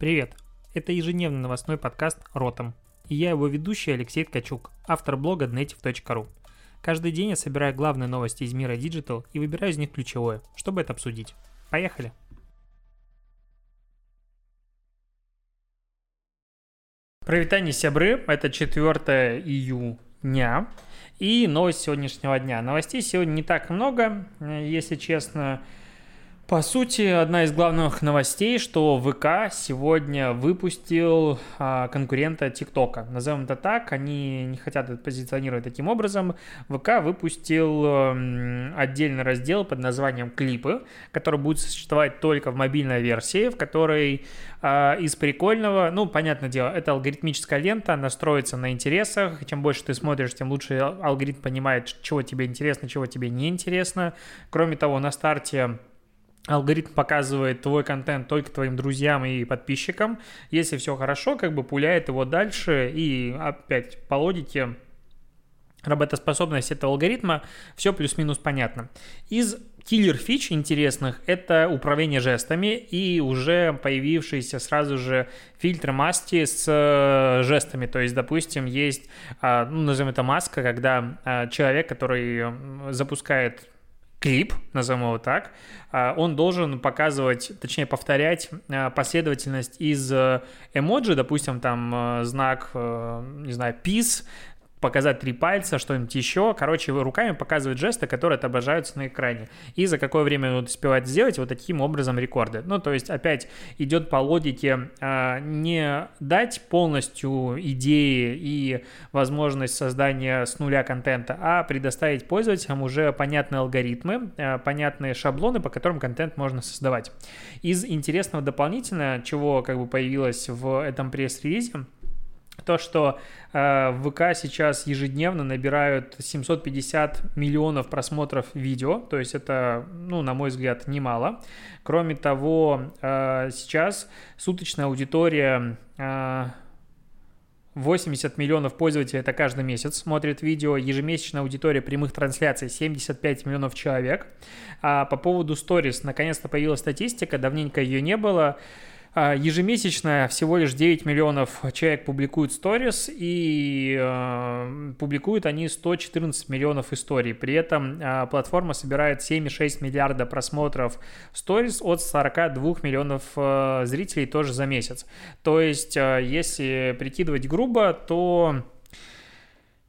Привет! Это ежедневный новостной подкаст «Ротом». И я его ведущий Алексей Ткачук, автор блога native.ru. Каждый день я собираю главные новости из мира Digital и выбираю из них ключевое, чтобы это обсудить. Поехали! Провитание сябры, это 4 июня. И новость сегодняшнего дня. Новостей сегодня не так много, если честно. По сути, одна из главных новостей, что ВК сегодня выпустил а, конкурента ТикТока. Назовем это так, они не хотят это позиционировать таким образом. ВК выпустил м, отдельный раздел под названием «Клипы», который будет существовать только в мобильной версии, в которой а, из прикольного, ну, понятное дело, это алгоритмическая лента, она строится на интересах. Чем больше ты смотришь, тем лучше алгоритм понимает, чего тебе интересно, чего тебе не интересно. Кроме того, на старте алгоритм показывает твой контент только твоим друзьям и подписчикам. Если все хорошо, как бы пуляет его дальше и опять по логике работоспособность этого алгоритма, все плюс-минус понятно. Из киллер фич интересных это управление жестами и уже появившиеся сразу же фильтры маски с э, жестами. То есть, допустим, есть, а, ну, назовем это маска, когда а, человек, который запускает клип, назовем его так, а, он должен показывать, точнее повторять а, последовательность из э, эмоджи, допустим, там э, знак, э, не знаю, peace, показать три пальца, что-нибудь еще. Короче, руками показывать жесты, которые отображаются на экране. И за какое время он успевает сделать вот таким образом рекорды. Ну, то есть, опять идет по логике а, не дать полностью идеи и возможность создания с нуля контента, а предоставить пользователям уже понятные алгоритмы, а, понятные шаблоны, по которым контент можно создавать. Из интересного дополнительно, чего как бы появилось в этом пресс-релизе, то, что э, ВК сейчас ежедневно набирают 750 миллионов просмотров видео, то есть это, ну, на мой взгляд, немало. Кроме того, э, сейчас суточная аудитория э, 80 миллионов пользователей это каждый месяц смотрит видео, ежемесячная аудитория прямых трансляций 75 миллионов человек. А по поводу сторис, наконец-то появилась статистика, давненько ее не было. А, ежемесячно всего лишь 9 миллионов человек публикуют сторис, и э, публикуют они 114 миллионов историй. При этом э, платформа собирает 7,6 миллиарда просмотров сторис от 42 миллионов э, зрителей тоже за месяц. То есть, э, если прикидывать грубо, то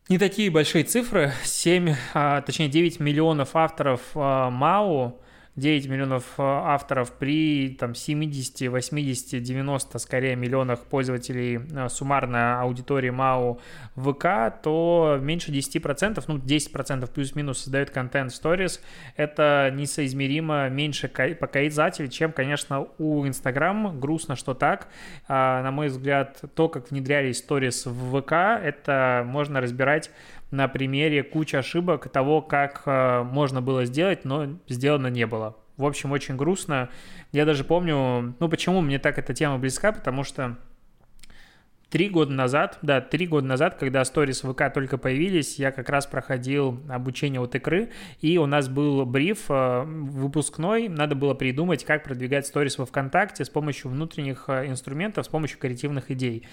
не такие большие цифры. 7, а, точнее 9 миллионов авторов а, МАУ 9 миллионов э, авторов при там, 70, 80, 90 скорее миллионах пользователей э, суммарно аудитории МАУ ВК, то меньше 10%, ну 10% плюс-минус создает контент Stories. Это несоизмеримо меньше показатель, чем, конечно, у Instagram. Грустно, что так. А, на мой взгляд, то, как внедрялись Stories в ВК, это можно разбирать на примере кучи ошибок того, как э, можно было сделать, но сделано не было. В общем, очень грустно. Я даже помню, ну почему мне так эта тема близка, потому что Три года назад, да, три года назад, когда сторис ВК только появились, я как раз проходил обучение от икры, и у нас был бриф э, выпускной, надо было придумать, как продвигать сторис во ВКонтакте с помощью внутренних э, инструментов, с помощью креативных идей.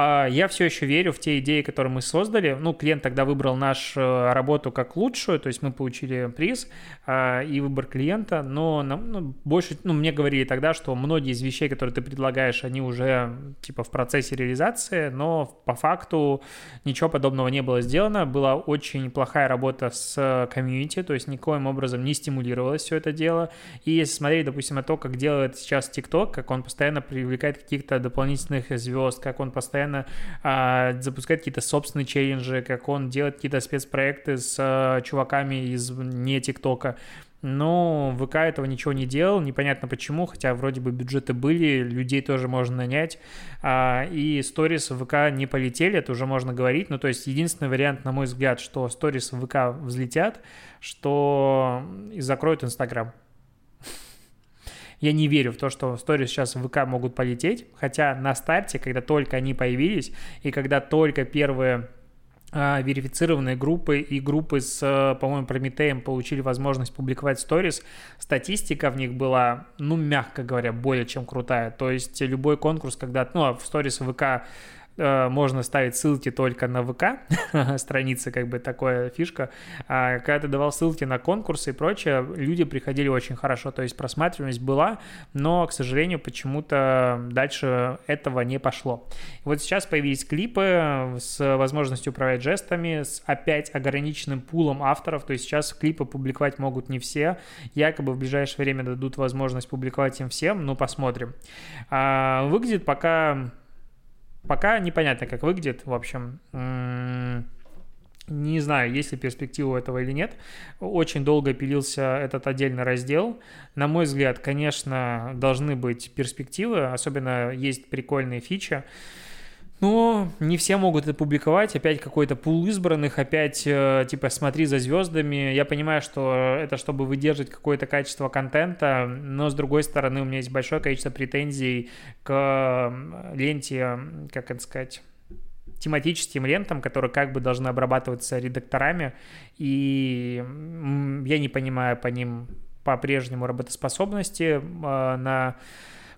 А, я все еще верю в те идеи, которые мы создали. Ну, клиент тогда выбрал нашу э, работу как лучшую, то есть мы получили приз а, и выбор клиента, но ну, больше, ну, мне говорили тогда, что многие из вещей, которые ты предлагаешь, они уже типа в процессе реализации, но по факту ничего подобного не было сделано. Была очень плохая работа с комьюнити, то есть никоим образом не стимулировалось все это дело. И если смотреть, допустим, на то, как делает сейчас TikTok, как он постоянно привлекает каких-то дополнительных звезд, как он постоянно постоянно а, запускает какие-то собственные челленджи, как он делает какие-то спецпроекты с а, чуваками из не ТикТока. Но ВК этого ничего не делал, непонятно почему, хотя вроде бы бюджеты были, людей тоже можно нанять, а, и сторис в ВК не полетели, это уже можно говорить, ну то есть единственный вариант, на мой взгляд, что сторис в ВК взлетят, что и закроют Инстаграм. Я не верю в то, что сторис сейчас в ВК могут полететь, хотя на старте, когда только они появились, и когда только первые а, верифицированные группы и группы с, по-моему, Прометеем получили возможность публиковать сторис. Статистика в них была, ну, мягко говоря, более чем крутая. То есть любой конкурс, когда, ну, а в сторис ВК Э, можно ставить ссылки только на ВК, страницы как бы такая фишка. А когда ты давал ссылки на конкурсы и прочее, люди приходили очень хорошо, то есть просматриваемость была, но, к сожалению, почему-то дальше этого не пошло. Вот сейчас появились клипы с возможностью управлять жестами, с опять ограниченным пулом авторов, то есть сейчас клипы публиковать могут не все, якобы в ближайшее время дадут возможность публиковать им всем, ну посмотрим. А, выглядит пока Пока непонятно, как выглядит, в общем. Не знаю, есть ли перспектива у этого или нет. Очень долго пилился этот отдельный раздел. На мой взгляд, конечно, должны быть перспективы, особенно есть прикольные фичи. Но не все могут это публиковать, опять какой-то пул избранных, опять э, типа смотри за звездами. Я понимаю, что это чтобы выдержать какое-то качество контента, но с другой стороны у меня есть большое количество претензий к ленте, как это сказать, тематическим лентам, которые как бы должны обрабатываться редакторами, и я не понимаю по ним по-прежнему работоспособности э, на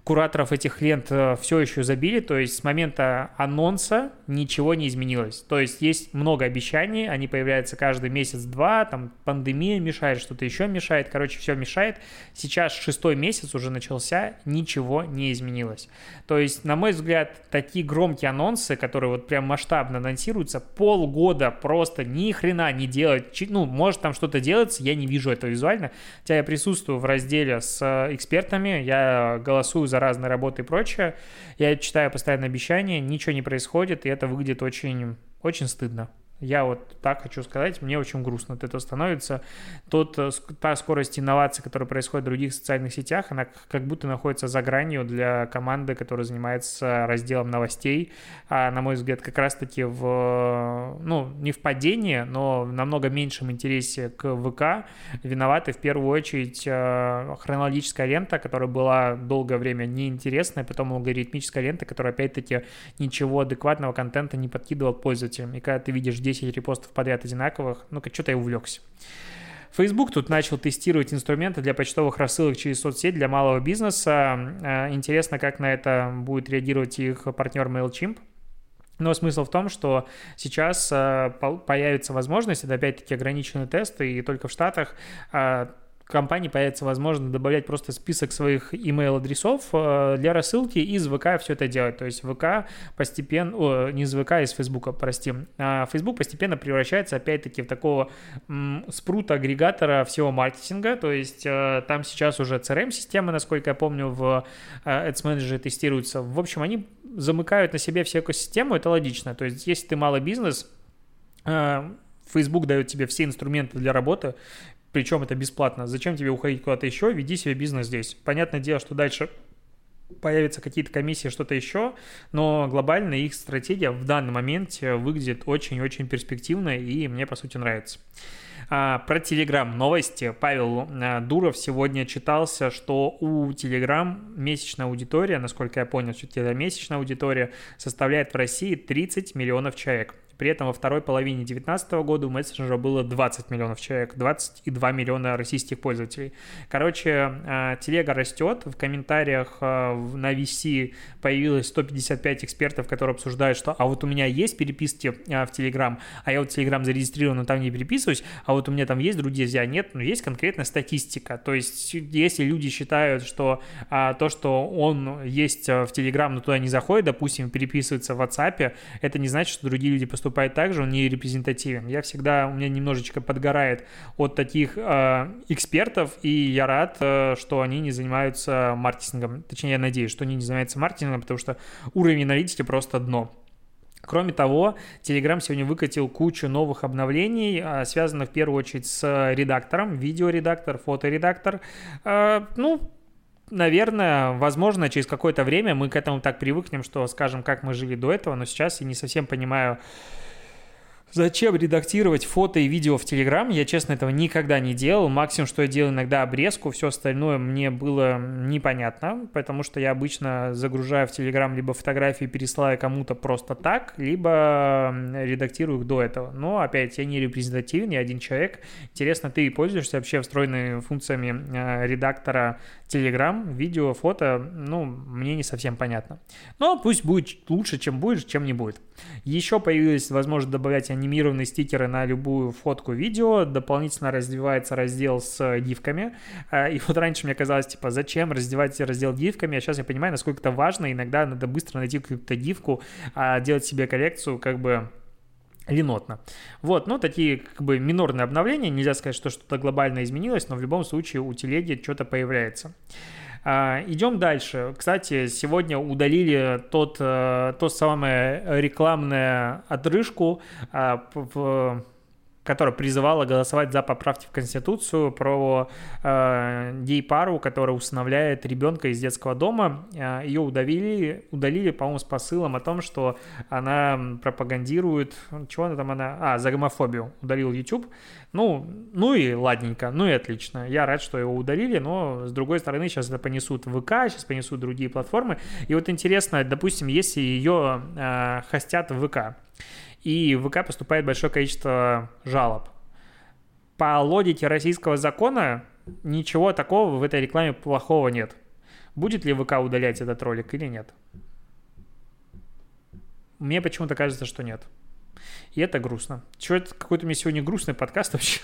кураторов этих лент э, все еще забили, то есть с момента анонса ничего не изменилось. То есть есть много обещаний, они появляются каждый месяц-два, там пандемия мешает, что-то еще мешает, короче, все мешает. Сейчас шестой месяц уже начался, ничего не изменилось. То есть, на мой взгляд, такие громкие анонсы, которые вот прям масштабно анонсируются, полгода просто ни хрена не делать, ну, может там что-то делается, я не вижу этого визуально, хотя я присутствую в разделе с э, экспертами, я голосую за разные работы и прочее. Я читаю постоянно обещания, ничего не происходит, и это выглядит очень, очень стыдно. Я вот так хочу сказать, мне очень грустно от этого становится. Тот, э, та скорость инноваций, которая происходит в других социальных сетях, она как будто находится за гранью для команды, которая занимается разделом новостей. А, на мой взгляд, как раз-таки в, ну, не в падении, но в намного меньшем интересе к ВК виноваты в первую очередь э, хронологическая лента, которая была долгое время неинтересная, потом алгоритмическая лента, которая опять-таки ничего адекватного контента не подкидывал пользователям. И когда ты видишь 10 репостов подряд одинаковых, ну-ка, что-то я увлекся. Facebook тут начал тестировать инструменты для почтовых рассылок через соцсеть для малого бизнеса. Э, интересно, как на это будет реагировать их партнер MailChimp. Но смысл в том, что сейчас э, появится возможность, это опять-таки ограниченные тесты, и только в Штатах э, компании появится возможность добавлять просто список своих email-адресов э, для рассылки и из ВК все это делать. То есть ВК постепенно, о, не из ВК, а из Фейсбука, прости. А Facebook постепенно превращается опять-таки в такого спрута агрегатора всего маркетинга. То есть э, там сейчас уже CRM-система, насколько я помню, в э, Ads Manager тестируется. В общем, они замыкают на себе всю экосистему, это логично. То есть если ты малый бизнес, Facebook дает тебе все инструменты для работы, причем это бесплатно. Зачем тебе уходить куда-то еще? Веди себе бизнес здесь. Понятное дело, что дальше появятся какие-то комиссии, что-то еще, но глобально их стратегия в данный момент выглядит очень-очень перспективно и мне, по сути, нравится. А, про Telegram новости. Павел а, Дуров сегодня читался, что у Telegram месячная аудитория, насколько я понял, что это месячная аудитория, составляет в России 30 миллионов человек. При этом во второй половине 2019 года у мессенджера было 20 миллионов человек, 22 миллиона российских пользователей. Короче, а, телега растет. В комментариях а, на VC появилось 155 экспертов, которые обсуждают, что а вот у меня есть переписки а, в Telegram, а я вот Telegram зарегистрирован, но там не переписываюсь, а вот у меня там есть друзья, нет, но есть конкретная статистика. То есть, если люди считают, что то, что он есть в Telegram, но туда не заходит, допустим, переписывается в WhatsApp, это не значит, что другие люди поступают поступает так же, он не репрезентативен. Я всегда, у меня немножечко подгорает от таких э, экспертов, и я рад, э, что они не занимаются маркетингом. Точнее, я надеюсь, что они не занимаются маркетингом, потому что уровень аналитики просто дно. Кроме того, Telegram сегодня выкатил кучу новых обновлений, э, связанных в первую очередь с редактором, видеоредактор, фоторедактор. Э, ну, наверное, возможно, через какое-то время мы к этому так привыкнем, что скажем, как мы жили до этого, но сейчас я не совсем понимаю, Зачем редактировать фото и видео в Телеграм? Я, честно, этого никогда не делал. Максимум, что я делал иногда обрезку, все остальное мне было непонятно, потому что я обычно загружаю в Телеграм либо фотографии, пересылаю кому-то просто так, либо редактирую их до этого. Но, опять, я не репрезентативен, я один человек. Интересно, ты пользуешься вообще встроенными функциями э, редактора Telegram, видео, фото? Ну, мне не совсем понятно. Но пусть будет лучше, чем будет, чем не будет. Еще появилась возможность добавлять анимированные стикеры на любую фотку, видео. Дополнительно развивается раздел с гифками. А, и вот раньше мне казалось, типа, зачем раздевать раздел гифками, а сейчас я понимаю, насколько это важно. Иногда надо быстро найти какую-то гифку, а делать себе коллекцию, как бы линотно. Вот, ну, такие как бы минорные обновления. Нельзя сказать, что что-то глобально изменилось, но в любом случае у телеги что-то появляется. А, идем дальше. Кстати, сегодня удалили тот, э, то самое рекламное отрыжку а, в которая призывала голосовать за поправки в Конституцию про э, гей-пару, которая усыновляет ребенка из детского дома. Э, ее удалили, удалили, по-моему, с посылом о том, что она пропагандирует... Чего она там? Она... А, за гомофобию. Удалил YouTube. Ну, ну и ладненько, ну и отлично. Я рад, что его удалили, но с другой стороны сейчас это понесут ВК, сейчас понесут другие платформы. И вот интересно, допустим, если ее э, хостят в ВК, и в ВК поступает большое количество жалоб. По логике российского закона ничего такого в этой рекламе плохого нет. Будет ли ВК удалять этот ролик или нет? Мне почему-то кажется, что нет. И это грустно. Чего это какой-то меня сегодня грустный подкаст вообще?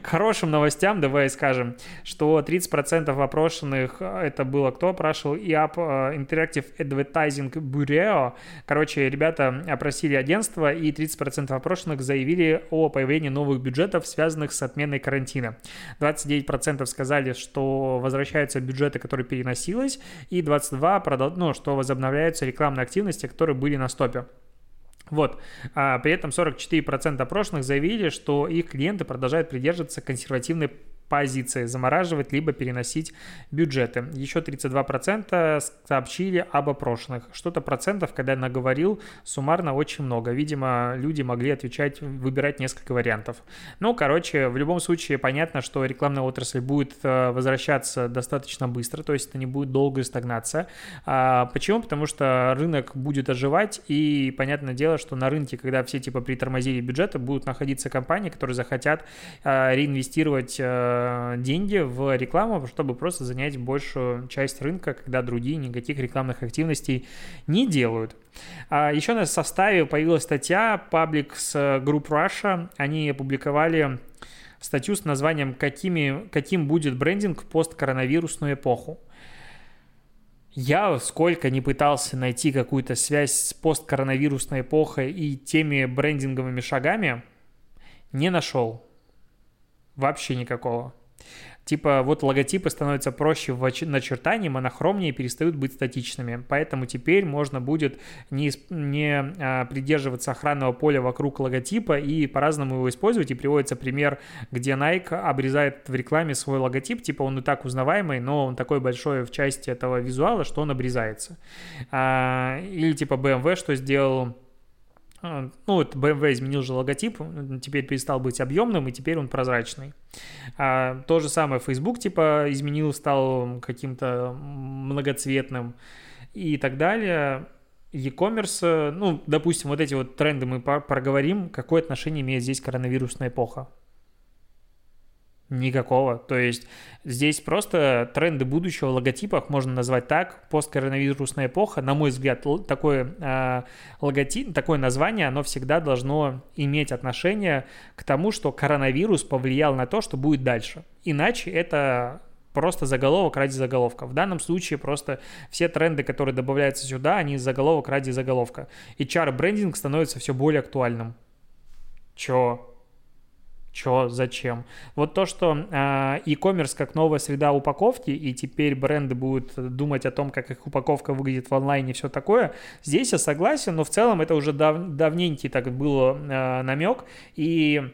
К хорошим новостям давай скажем, что 30% опрошенных, э, это было кто опрашивал? ИАП э, Interactive Advertising Bureau. Короче, ребята опросили агентство, и 30% опрошенных заявили о появлении новых бюджетов, связанных с отменой карантина. 29% сказали, что возвращаются бюджеты, которые переносились, и 22% ну, что возобновляются рекламные активности, которые были на стопе. Вот. А при этом 44% опрошенных заявили, что их клиенты продолжают придерживаться консервативной позиции замораживать либо переносить бюджеты. Еще 32% сообщили об опрошенных. Что-то процентов, когда наговорил, суммарно очень много. Видимо, люди могли отвечать, выбирать несколько вариантов. Ну, короче, в любом случае понятно, что рекламная отрасль будет э, возвращаться достаточно быстро, то есть это не будет долгая стагнация. А почему? Потому что рынок будет оживать, и понятное дело, что на рынке, когда все типа притормозили бюджеты, будут находиться компании, которые захотят э, реинвестировать Э, деньги в рекламу, чтобы просто занять большую часть рынка, когда другие никаких рекламных активностей не делают. А еще на составе появилась статья Public с Group Russia. Они опубликовали статью с названием «Какими, «Каким будет брендинг в посткоронавирусную эпоху». Я сколько не пытался найти какую-то связь с посткоронавирусной эпохой и теми брендинговыми шагами, не нашел. Вообще никакого. Типа вот логотипы становятся проще в начертании, монохромнее, перестают быть статичными. Поэтому теперь можно будет не, не а, придерживаться охранного поля вокруг логотипа и по-разному его использовать. И приводится пример, где Nike обрезает в рекламе свой логотип, типа он и так узнаваемый, но он такой большой в части этого визуала, что он обрезается. А, или типа BMW, что сделал ну, вот BMW изменил же логотип, теперь перестал быть объемным, и теперь он прозрачный. А, то же самое Facebook, типа, изменил, стал каким-то многоцветным и так далее. E-commerce, ну, допустим, вот эти вот тренды мы проговорим, какое отношение имеет здесь коронавирусная эпоха. Никакого. То есть здесь просто тренды будущего в логотипах можно назвать так. Посткоронавирусная эпоха, на мой взгляд, такое, э, логотип, такое название, оно всегда должно иметь отношение к тому, что коронавирус повлиял на то, что будет дальше. Иначе это просто заголовок ради заголовка. В данном случае просто все тренды, которые добавляются сюда, они заголовок ради заголовка. И HR-брендинг становится все более актуальным. Чё? Чё, зачем? Вот то, что э, e-commerce как новая среда упаковки, и теперь бренды будут думать о том, как их упаковка выглядит в онлайне и все такое, здесь я согласен, но в целом это уже дав давненький так было э, намек, и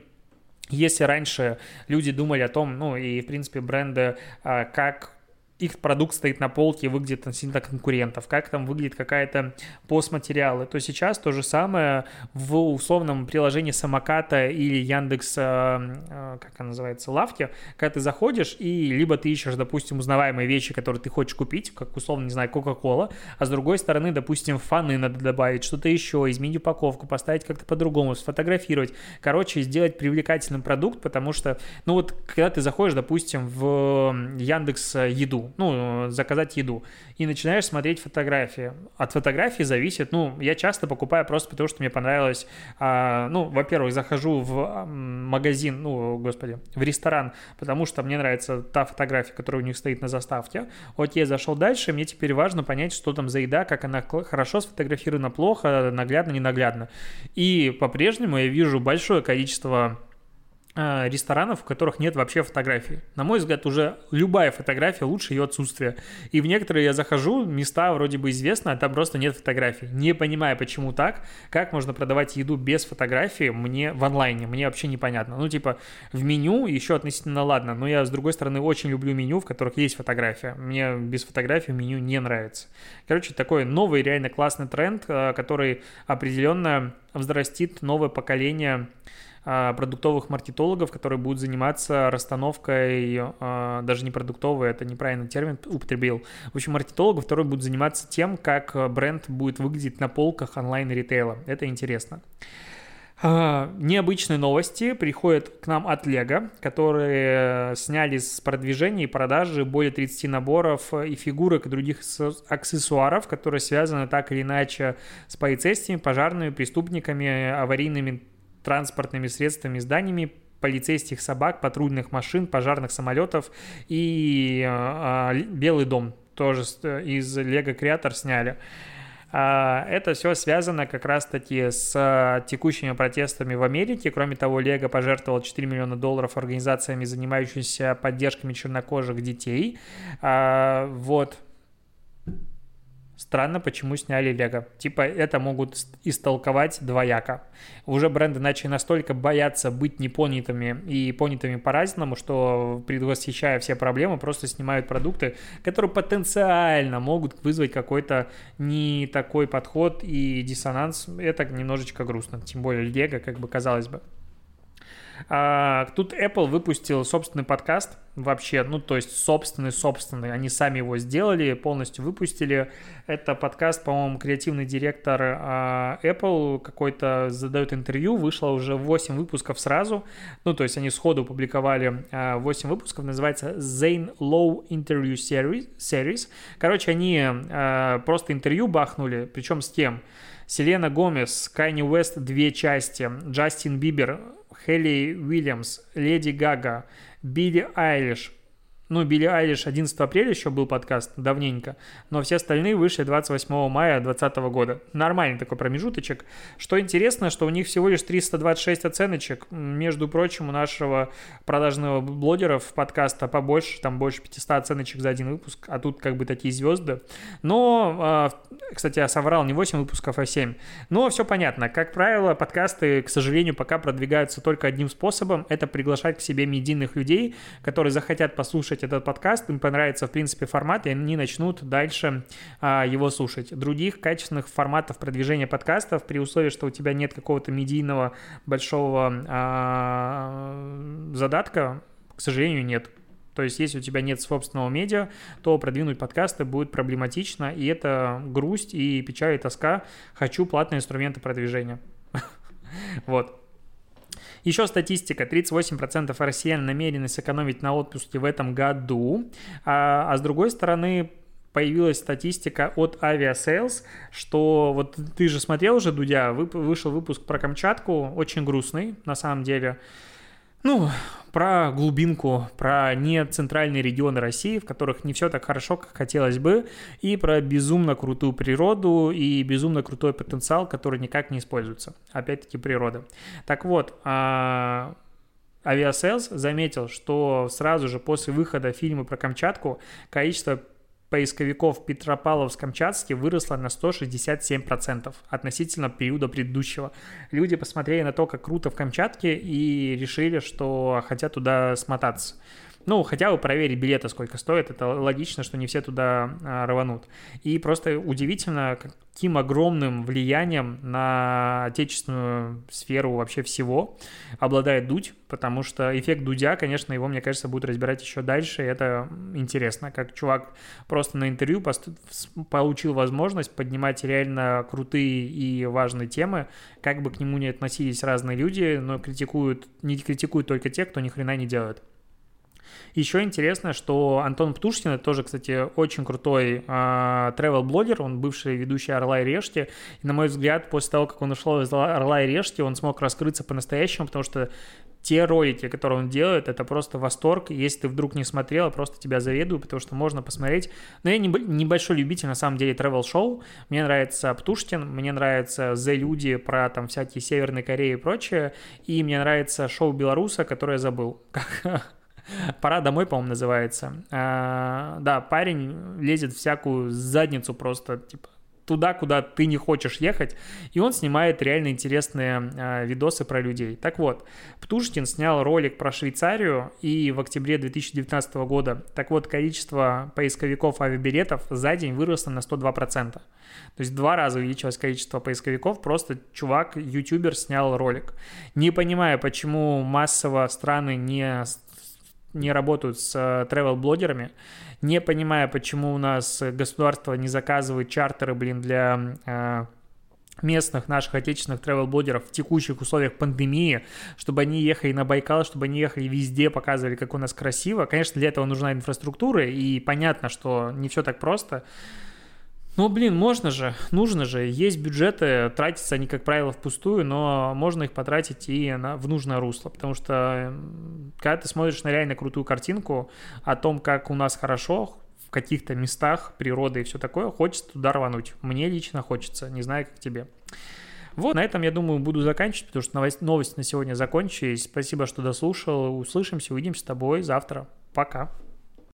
если раньше люди думали о том, ну и в принципе бренды, э, как их продукт стоит на полке и выглядит относительно конкурентов, как там выглядит какая-то постматериалы, то сейчас то же самое в условном приложении самоката или Яндекс, э, э, как она называется, лавки, когда ты заходишь и либо ты ищешь, допустим, узнаваемые вещи, которые ты хочешь купить, как условно, не знаю, Кока-Кола, а с другой стороны, допустим, фаны надо добавить, что-то еще, изменить упаковку, поставить как-то по-другому, сфотографировать, короче, сделать привлекательным продукт, потому что, ну вот, когда ты заходишь, допустим, в Яндекс Еду, ну, заказать еду, и начинаешь смотреть фотографии. От фотографии зависит, ну, я часто покупаю просто потому, что мне понравилось, а, ну, во-первых, захожу в магазин, ну, господи, в ресторан, потому что мне нравится та фотография, которая у них стоит на заставке. Окей, зашел дальше, мне теперь важно понять, что там за еда, как она хорошо сфотографирована, плохо, наглядно, ненаглядно. И по-прежнему я вижу большое количество ресторанов, в которых нет вообще фотографий. На мой взгляд, уже любая фотография лучше ее отсутствия. И в некоторые я захожу, места вроде бы известны, а там просто нет фотографий. Не понимая, почему так, как можно продавать еду без фотографии мне в онлайне, мне вообще непонятно. Ну, типа, в меню еще относительно ладно, но я, с другой стороны, очень люблю меню, в которых есть фотография. Мне без фотографии меню не нравится. Короче, такой новый, реально классный тренд, а, который определенно взрастит новое поколение а, продуктовых маркетологов, которые будут заниматься расстановкой, а, даже не продуктовые, это неправильный термин употребил. В общем, маркетологов, которые будут заниматься тем, как бренд будет выглядеть на полках онлайн-ритейла. Это интересно. Uh, необычные новости приходят к нам от Lego, которые сняли с продвижения и продажи более 30 наборов и фигурок и других аксессуаров, которые связаны так или иначе с полицейскими, пожарными, преступниками, аварийными транспортными средствами, зданиями, полицейских собак, патрульных машин, пожарных самолетов и э, Белый дом тоже из Lego Creator сняли. А, это все связано как раз-таки с текущими протестами в Америке. Кроме того, Лего пожертвовал 4 миллиона долларов организациями, занимающимися поддержками чернокожих детей. А, вот. Странно, почему сняли Лего. Типа это могут истолковать двояко. Уже бренды начали настолько бояться быть непонятыми и понятыми по-разному, что, предвосхищая все проблемы, просто снимают продукты, которые потенциально могут вызвать какой-то не такой подход и диссонанс. Это немножечко грустно. Тем более Лего, как бы казалось бы. А, тут Apple выпустил собственный подкаст вообще, ну, то есть собственный-собственный. Они сами его сделали, полностью выпустили. Это подкаст, по-моему, креативный директор а, Apple какой-то задает интервью. Вышло уже 8 выпусков сразу. Ну, то есть они сходу публиковали а, 8 выпусков. Называется Zane Low Interview Series. Короче, они а, просто интервью бахнули, причем с кем? Селена Гомес, Кайни Уэст две части, Джастин Бибер, Хелли Уильямс, Леди Гага, Билли Айлиш, ну, Билли Айлиш 11 апреля еще был подкаст, давненько, но все остальные вышли 28 мая 2020 года. Нормальный такой промежуточек. Что интересно, что у них всего лишь 326 оценочек. Между прочим, у нашего продажного блогеров подкаста побольше, там больше 500 оценочек за один выпуск, а тут как бы такие звезды. Но, а, кстати, я соврал, не 8 выпусков, а 7. Но все понятно. Как правило, подкасты, к сожалению, пока продвигаются только одним способом. Это приглашать к себе медийных людей, которые захотят послушать послушать этот подкаст, им понравится, в принципе, формат, и они начнут дальше а, его слушать. Других качественных форматов продвижения подкастов при условии, что у тебя нет какого-то медийного большого а, задатка, к сожалению, нет. То есть, если у тебя нет собственного медиа, то продвинуть подкасты будет проблематично, и это грусть и печаль и тоска. Хочу платные инструменты продвижения. Вот. Еще статистика. 38% россиян намерены сэкономить на отпуске в этом году. А, а с другой стороны, появилась статистика от Aviasales, что вот ты же смотрел уже, Дудя, вышел выпуск про Камчатку, очень грустный на самом деле. Ну, про глубинку, про не центральные регионы России, в которых не все так хорошо, как хотелось бы, и про безумно крутую природу и безумно крутой потенциал, который никак не используется. Опять-таки природа. Так вот, а, Aviasales заметил, что сразу же после выхода фильма про Камчатку количество поисковиков Петропавловск-Камчатске выросла на 167% относительно периода предыдущего. Люди посмотрели на то, как круто в Камчатке и решили, что хотят туда смотаться. Ну, хотя бы проверить билеты, сколько стоит. Это логично, что не все туда а, рванут. И просто удивительно, каким огромным влиянием на отечественную сферу вообще всего обладает Дудь, потому что эффект Дудя, конечно, его, мне кажется, будут разбирать еще дальше, и это интересно, как чувак просто на интервью получил возможность поднимать реально крутые и важные темы, как бы к нему не относились разные люди, но критикуют, не критикуют только те, кто ни хрена не делает. Еще интересно, что Антон Птушкин, это тоже, кстати, очень крутой э, travel-блогер, он бывший ведущий «Орла и решки», и, на мой взгляд, после того, как он ушел из «Орла и решки», он смог раскрыться по-настоящему, потому что те ролики, которые он делает, это просто восторг. Если ты вдруг не смотрел, просто тебя заведую, потому что можно посмотреть. Но я небольшой любитель, на самом деле, travel-шоу. Мне нравится Птушкин, мне нравится The Люди про там всякие Северные Кореи и прочее. И мне нравится шоу Беларуса, которое я забыл. Пора домой, по-моему, называется. А, да, парень лезет всякую задницу просто, типа, туда, куда ты не хочешь ехать, и он снимает реально интересные э, видосы про людей. Так вот, Птушкин снял ролик про Швейцарию, и в октябре 2019 года, так вот, количество поисковиков авиабилетов за день выросло на 102%. То есть два раза увеличилось количество поисковиков, просто чувак, ютубер, снял ролик. Не понимая, почему массово страны не не работают с э, travel-блогерами, не понимая, почему у нас государство не заказывает чартеры, блин, для э, местных наших отечественных travel-блогеров в текущих условиях пандемии, чтобы они ехали на Байкал, чтобы они ехали везде, показывали, как у нас красиво. Конечно, для этого нужна инфраструктура, и понятно, что не все так просто. Ну, блин, можно же, нужно же. Есть бюджеты, тратятся они, как правило, впустую, но можно их потратить и на, в нужное русло. Потому что, когда ты смотришь на реально крутую картинку о том, как у нас хорошо, в каких-то местах природы и все такое, хочется туда рвануть. Мне лично хочется, не знаю, как тебе. Вот, на этом, я думаю, буду заканчивать, потому что новости на сегодня закончились. Спасибо, что дослушал. Услышимся, увидимся с тобой завтра. Пока.